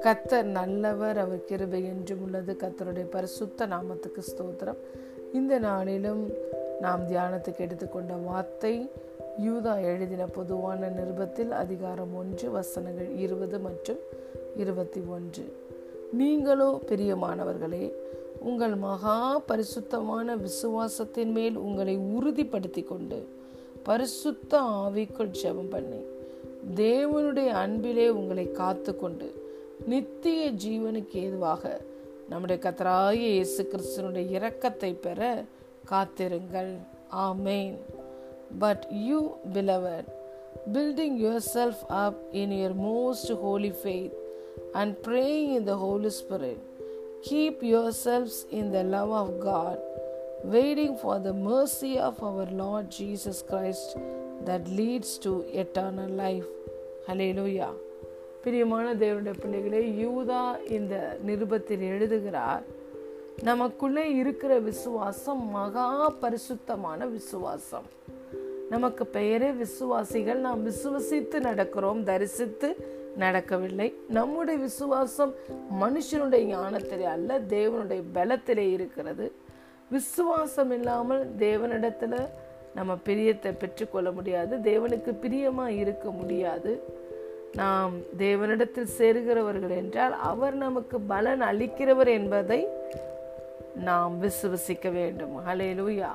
கத்தர் நல்லவர் அவர் கிருபை என்றும் உள்ளது. கத்தருடைய பரிசுத்த நாமத்துக்கு ஸ்தோத்திரம். இந்த நாளிலும் நாம் தியானத்துக்கு எடுத்துக்கொண்ட வார்த்தை யூதா எழுதின பொதுவான நிருபத்தில் அதிகாரம் ஒன்று வசனங்கள் இருபது மற்றும் இருபத்தி ஒன்று. நீங்களோ பிரியமானவர்களே உங்கள் மகா பரிசுத்தமான விசுவாசத்தின் மேல் உங்களை உறுதிப்படுத்தி கொண்டு பரிசுத்த ஆவிக்குள் ஜெபம் பண்ணி தேவனுடைய அன்பிலே உங்களை காத்து கொண்டு நித்திய ஜீவனுக்கு ஏதுவாக நம்முடைய கத்தராய இயேசு கிறிஸ்தனுடைய இரக்கத்தை பெற காத்திருங்கள் ஆமேன் but you beloved building yourself up in your most holy faith and praying in the Holy Spirit. Keep yourselves in the love of God, waiting for the mercy of our Lord Jesus Christ that leads to eternal life. Hallelujah. பிரியமான தேவனுடைய பிள்ளைகளே யூதா இந்த நிருபத்தில் எழுதுகிறார் நமக்குள்ளே இருக்கிற விசுவாசம் மகா பரிசுத்தமான விசுவாசம் நமக்கு பெயரே விசுவாசிகள் நாம் விசுவசித்து நடக்கிறோம் தரிசித்து நடக்கவில்லை நம்முடைய விசுவாசம் மனுஷனுடைய ஞானத்திலே அல்ல தேவனுடைய பலத்திலே இருக்கிறது விசுவாசம் இல்லாமல் தேவனிடத்தில் நம்ம பிரியத்தை பெற்றுக்கொள்ள முடியாது. தேவனுக்கு பிரியமாக இருக்க முடியாது. நாம் தேவனிடத்தில் சேருகிறவர்கள் என்றால் அவர் நமக்கு பலன் அளிக்கிறவர் என்பதை நாம் விசுவசிக்க வேண்டும். ஹலேலூயா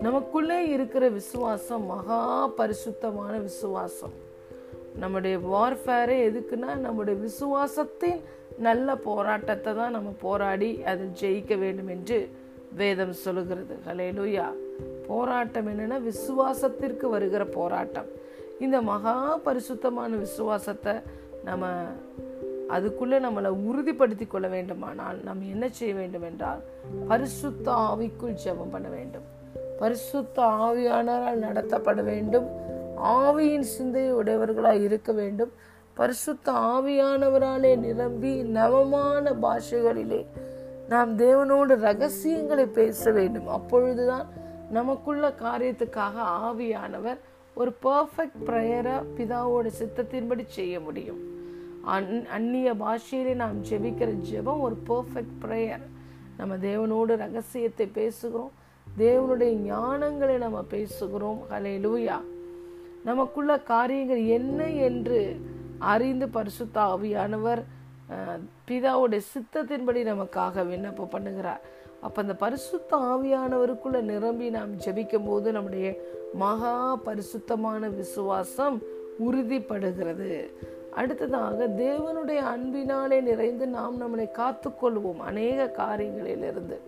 நமக்குள்ளே இருக்கிற விசுவாசம் மகா பரிசுத்தமான விசுவாசம். நம்முடைய வார்ஃபேரே எதுக்குன்னா நம்முடைய விசுவாசத்தின் நல்ல போராட்டத்தை தான் நம்ம போராடி அதில் ஜெயிக்க வேண்டும் என்று வேதம் சொல்லுகிறது. ஹலேலூயா போராட்டம் என்னென்னா விசுவாசத்திற்கு வருகிற போராட்டம். இந்த மகா பரிசுத்தமான விசுவாசத்தை நம்ம அதுக்குள்ளே நம்மளை உறுதிப்படுத்தி கொள்ள வேண்டுமானால் நம்ம என்ன செய்ய வேண்டும் என்றால் பரிசுத்த ஆவிக்குள் ஜெபம் பண்ண வேண்டும். பரிசுத்த ஆவியானரால் நடத்தப்பட வேண்டும். ஆவியின் சிந்தையை உடையவர்களாக இருக்க வேண்டும். பரிசுத்த ஆவியானவராலே நிரம்பி நவமான பாஷைகளிலே நாம் தேவனோடு ரகசியங்களை பேச வேண்டும். அப்பொழுதுதான் நமக்குள்ள காரியத்துக்காக ஆவியானவர் ஒரு பர்ஃபெக்ட் ப்ரேயரை பிதாவோட சித்தத்தின்படி செய்ய முடியும். அந் அந்நிய பாஷையிலே நாம் ஜெபிக்கிற ஜெபம் ஒரு பர்ஃபெக்ட் ப்ரேயர் நம்ம தேவனோடு ரகசியத்தை பேசுகிறோம். தேவனுடைய ஞானங்களை நம்ம பேசுகிறோம். ஹலே லூயா நமக்குள்ள காரியங்கள் என்ன என்று அறிந்து பரிசுத்த ஆவியானவர் பிதாவுடைய சித்தத்தின்படி நமக்காக விண்ணப்பம் பண்ணுகிறார். அப்போ அந்த பரிசுத்த ஆவியானவருக்குள்ள நிரம்பி நாம் ஜெபிக்கும் போது நம்முடைய மகா பரிசுத்தமான விசுவாசம் உறுதிப்படுகிறது. அடுத்ததாக தேவனுடைய அன்பினாலே நிறைந்து நாம் நம்மளை காத்துக்கொள்வோம் அநேக காரியங்களிலிருந்து.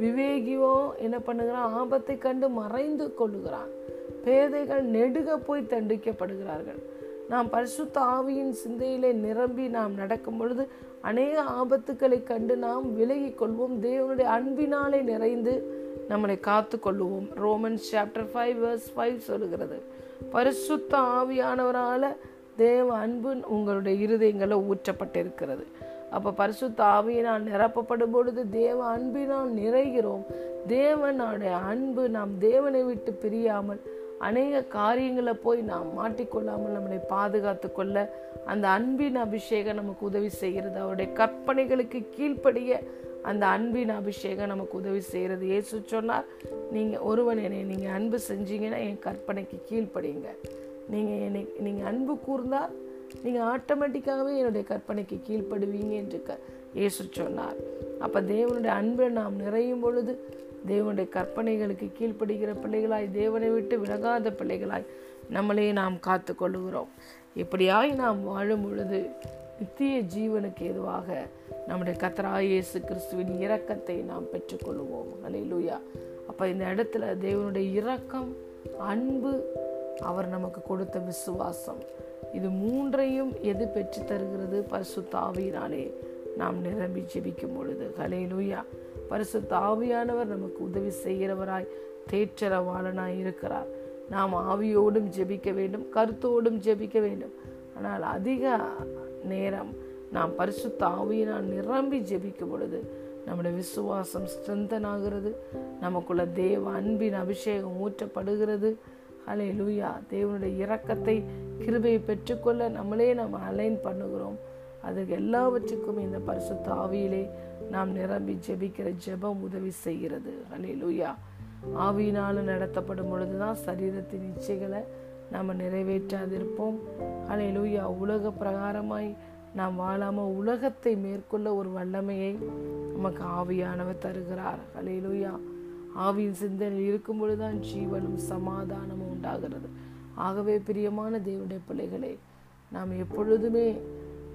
விவேகியோ என்ன பண்ணுகிறான் ஆபத்தை கண்டு மறைந்து கொள்ளுகிறான் பேதைகள் நெடுக போய் தண்டிக்கப்படுகிறார்கள். நாம் பரிசுத்த ஆவியின் சிந்தையிலே நிரம்பி நாம் நடக்கும் பொழுது அநேக ஆபத்துக்களை கண்டு நாம் விலகி கொள்வோம். தேவனுடைய அன்பினாலே நிறைந்து நம்மளை காத்து கொள்ளுவோம். Romans chapter five verse five சொல்லுகிறது. பரிசுத்த ஆவியானவரால் தேவ அன்பு உங்களுடைய இருதயங்களை ஊற்றப்பட்டிருக்கிறது. அப்போ பரிசுத்த ஆவியினால் நிரப்பப்படும் பொழுது தேவ அன்பினால் நிறைகிறோம். தேவனுடைய அன்பு நாம் தேவனை விட்டு பிரியாமல் அநேக காரியங்களை போய் நாம் மாட்டிக்கொள்ளாமல் நம்மளை பாதுகாத்து கொள்ள அந்த அன்பின் அபிஷேகம் நமக்கு உதவி செய்கிறது. அவருடைய கற்பனைகளுக்கு கீழ்ப்படிய அந்த அன்பின் அபிஷேகம் நமக்கு உதவி செய்கிறது. ஏசு சொன்னார் நீங்கள் ஒருவன் என்னை நீங்கள் அன்பு செஞ்சீங்கன்னா என் கற்பனைக்கு கீழ்ப்படிங்க நீங்கள் என்னை நீங்கள் அன்பு கூர்ந்தால் நீங்கள் ஆட்டோமேட்டிக்காகவே என்னுடைய கற்பனைக்கு கீழ்ப்படுவீங்க என்று க இயேசு சொன்னார். அப்போ தேவனுடைய அன்பை நாம் நிறையும் பொழுது தேவனுடைய கற்பனைகளுக்கு கீழ்ப்படுகிற பிள்ளைகளாய் தேவனை விட்டு விலகாத பிள்ளைகளாய் நம்மளே நாம் காத்து கொள்ளுகிறோம் இப்படியாய் நாம் வாழும் பொழுது நித்திய ஜீவனுக்கு ஏதுவாக நம்முடைய கத்தராய் இயேசு கிறிஸ்துவின் இரக்கத்தை நாம் பெற்றுக்கொள்வோம். அலையிலூயா அப்போ இந்த இடத்துல தேவனுடைய இரக்கம் அன்பு அவர் நமக்கு கொடுத்த விசுவாசம். இது மூன்றையும் எது பெற்று தருகிறது பரிசுத்த ஆவியினாலே நாம் நிரம்பி ஜெபிக்கும் பொழுது. ஹலேலூயா பரிசுத்த ஆவியானவர் நமக்கு உதவி செய்கிறவராய் தேற்றரவாளனாய் இருக்கிறார். நாம் ஆவியோடும் ஜெபிக்க வேண்டும் கருத்தோடும் ஜெபிக்க வேண்டும். ஆனால் அதிக நேரம் நாம் பரிசுத்த ஆவியினால் நிரம்பி ஜெபிக்கும் பொழுது நம்முடைய விசுவாசம் ஸ்ட்ரென்தன் ஆகிறது நமக்குள்ள தேவ அன்பின் அபிஷேகம் ஊற்றப்படுகிறது. ஹலே லூயா தேவனுடைய இரக்கத்தை கிருபையை பெற்றுக்கொள்ள நம்மளே நம்ம அலைன் பண்ணுகிறோம். அது எல்லாவற்றுக்கும் இந்த பரிசுத்த ஆவியிலே நாம் நிரம்பி ஜெபிக்கிற ஜெபம் உதவி செய்கிறது. அலே லூயா ஆவியினாலும் நடத்தப்படும் பொழுதுதான் சரீரத்தின் இச்சைகளை நாம் நிறைவேற்றாதிருப்போம். அலே லூயா உலக பிரகாரமாய் நாம் வாழாமல் உலகத்தை மேற்கொள்ள ஒரு வல்லமையை நமக்கு ஆவியானவர் தருகிறார். அலே லூயா ஆவியின் சிந்தனையில் இருக்கும் பொழுதுதான் ஜீவனும் சமாதானமும் உண்டாகிறது. ஆகவே பிரியமான தேவனுடைய பிள்ளைகளே நாம் எப்பொழுதுமே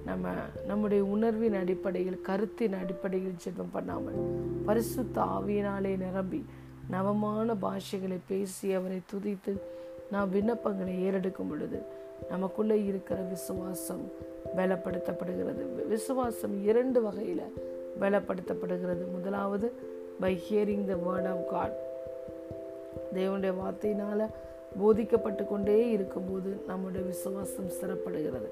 நம்ம நம்முடைய உணர்வின் அடிப்படையில் கருத்தின் அடிப்படையில் ஜெபம் பண்ணாமல் பரிசுத்த ஆவியினாலே நிரம்பி நவமான பாஷைகளை பேசி அவரை துதித்து நாம் விண்ணப்பங்களை ஏறெடுக்கும் பொழுது நமக்குள்ளே இருக்கிற விசுவாசம் பலப்படுத்தப்படுகிறது. விசுவாசம் இரண்டு வகையில் பலப்படுத்தப்படுகிறது. முதலாவது by hearing the word of God தேவனுடைய வார்த்தையினால் போதிக்கப்பட்டு கொண்டே இருக்கும்போது நம்முடைய விசுவாசம் சிறப்படுகிறது.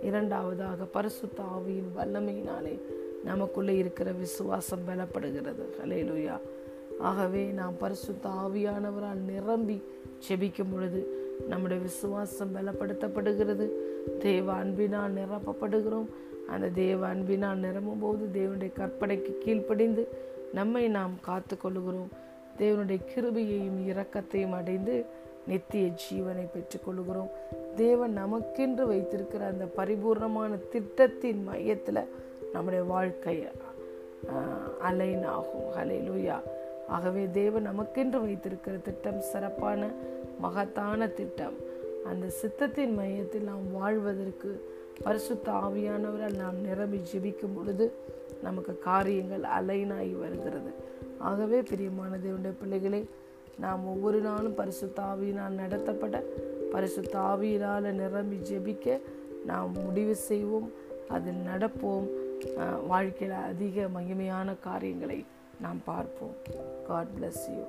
இரண்டாவதாக பரிசுத்த ஆவியின் வல்லமையினாலே நமக்குள்ளே இருக்கிற விசுவாசம் பலப்படுகிறது. ஹலேலுயா ஆகவே நாம் பரிசுத்த ஆவியானவரால் நிரம்பி செபிக்கும் பொழுது நம்முடைய விசுவாசம் பலப்படுத்தப்படுகிறது. தேவ அன்பினால் நிரப்பப்படுகிறோம். அந்த தேவ அன்பினால் நிரம்பும் போது தேவனுடைய கற்பனைக்கு கீழ்ப்படிந்து நம்மை நாம் காத்து கொள்ளுகிறோம் தேவனுடைய கிருபையையும் இரக்கத்தையும் அடைந்து நித்திய ஜீவனை பெற்றுக்கொள்கிறோம் தேவன் நமக்கென்று வைத்திருக்கிற அந்த பரிபூர்ணமான திட்டத்தின் மையத்தில் நம்முடைய வாழ்க்கை அலைன் ஆகும். ஹலையிலுயா ஆகவே தேவன் நமக்கென்று வைத்திருக்கிற திட்டம் சிறப்பான மகத்தான திட்டம். அந்த சித்தத்தின் மையத்தில் நாம் வாழ்வதற்கு பரிசுத்த ஆவியானவரால் நாம் நிரம்பி ஜெபிக்கும் பொழுது நமக்கு காரியங்கள் அலைனாகி வருகிறது. ஆகவே பிரியமான தேவனுடைய பிள்ளைகளே நாம் ஒவ்வொரு நாளும் பரிசுத்தாவியினால் நடத்தப்பட பரிசு ஆவியினால் நிரம்பி ஜெபிக்க நாம் முடிவு செய்வோம். அதில் நடப்போம். வாழ்க்கையில் அதிக மகிமையான காரியங்களை நாம் பார்ப்போம். God bless you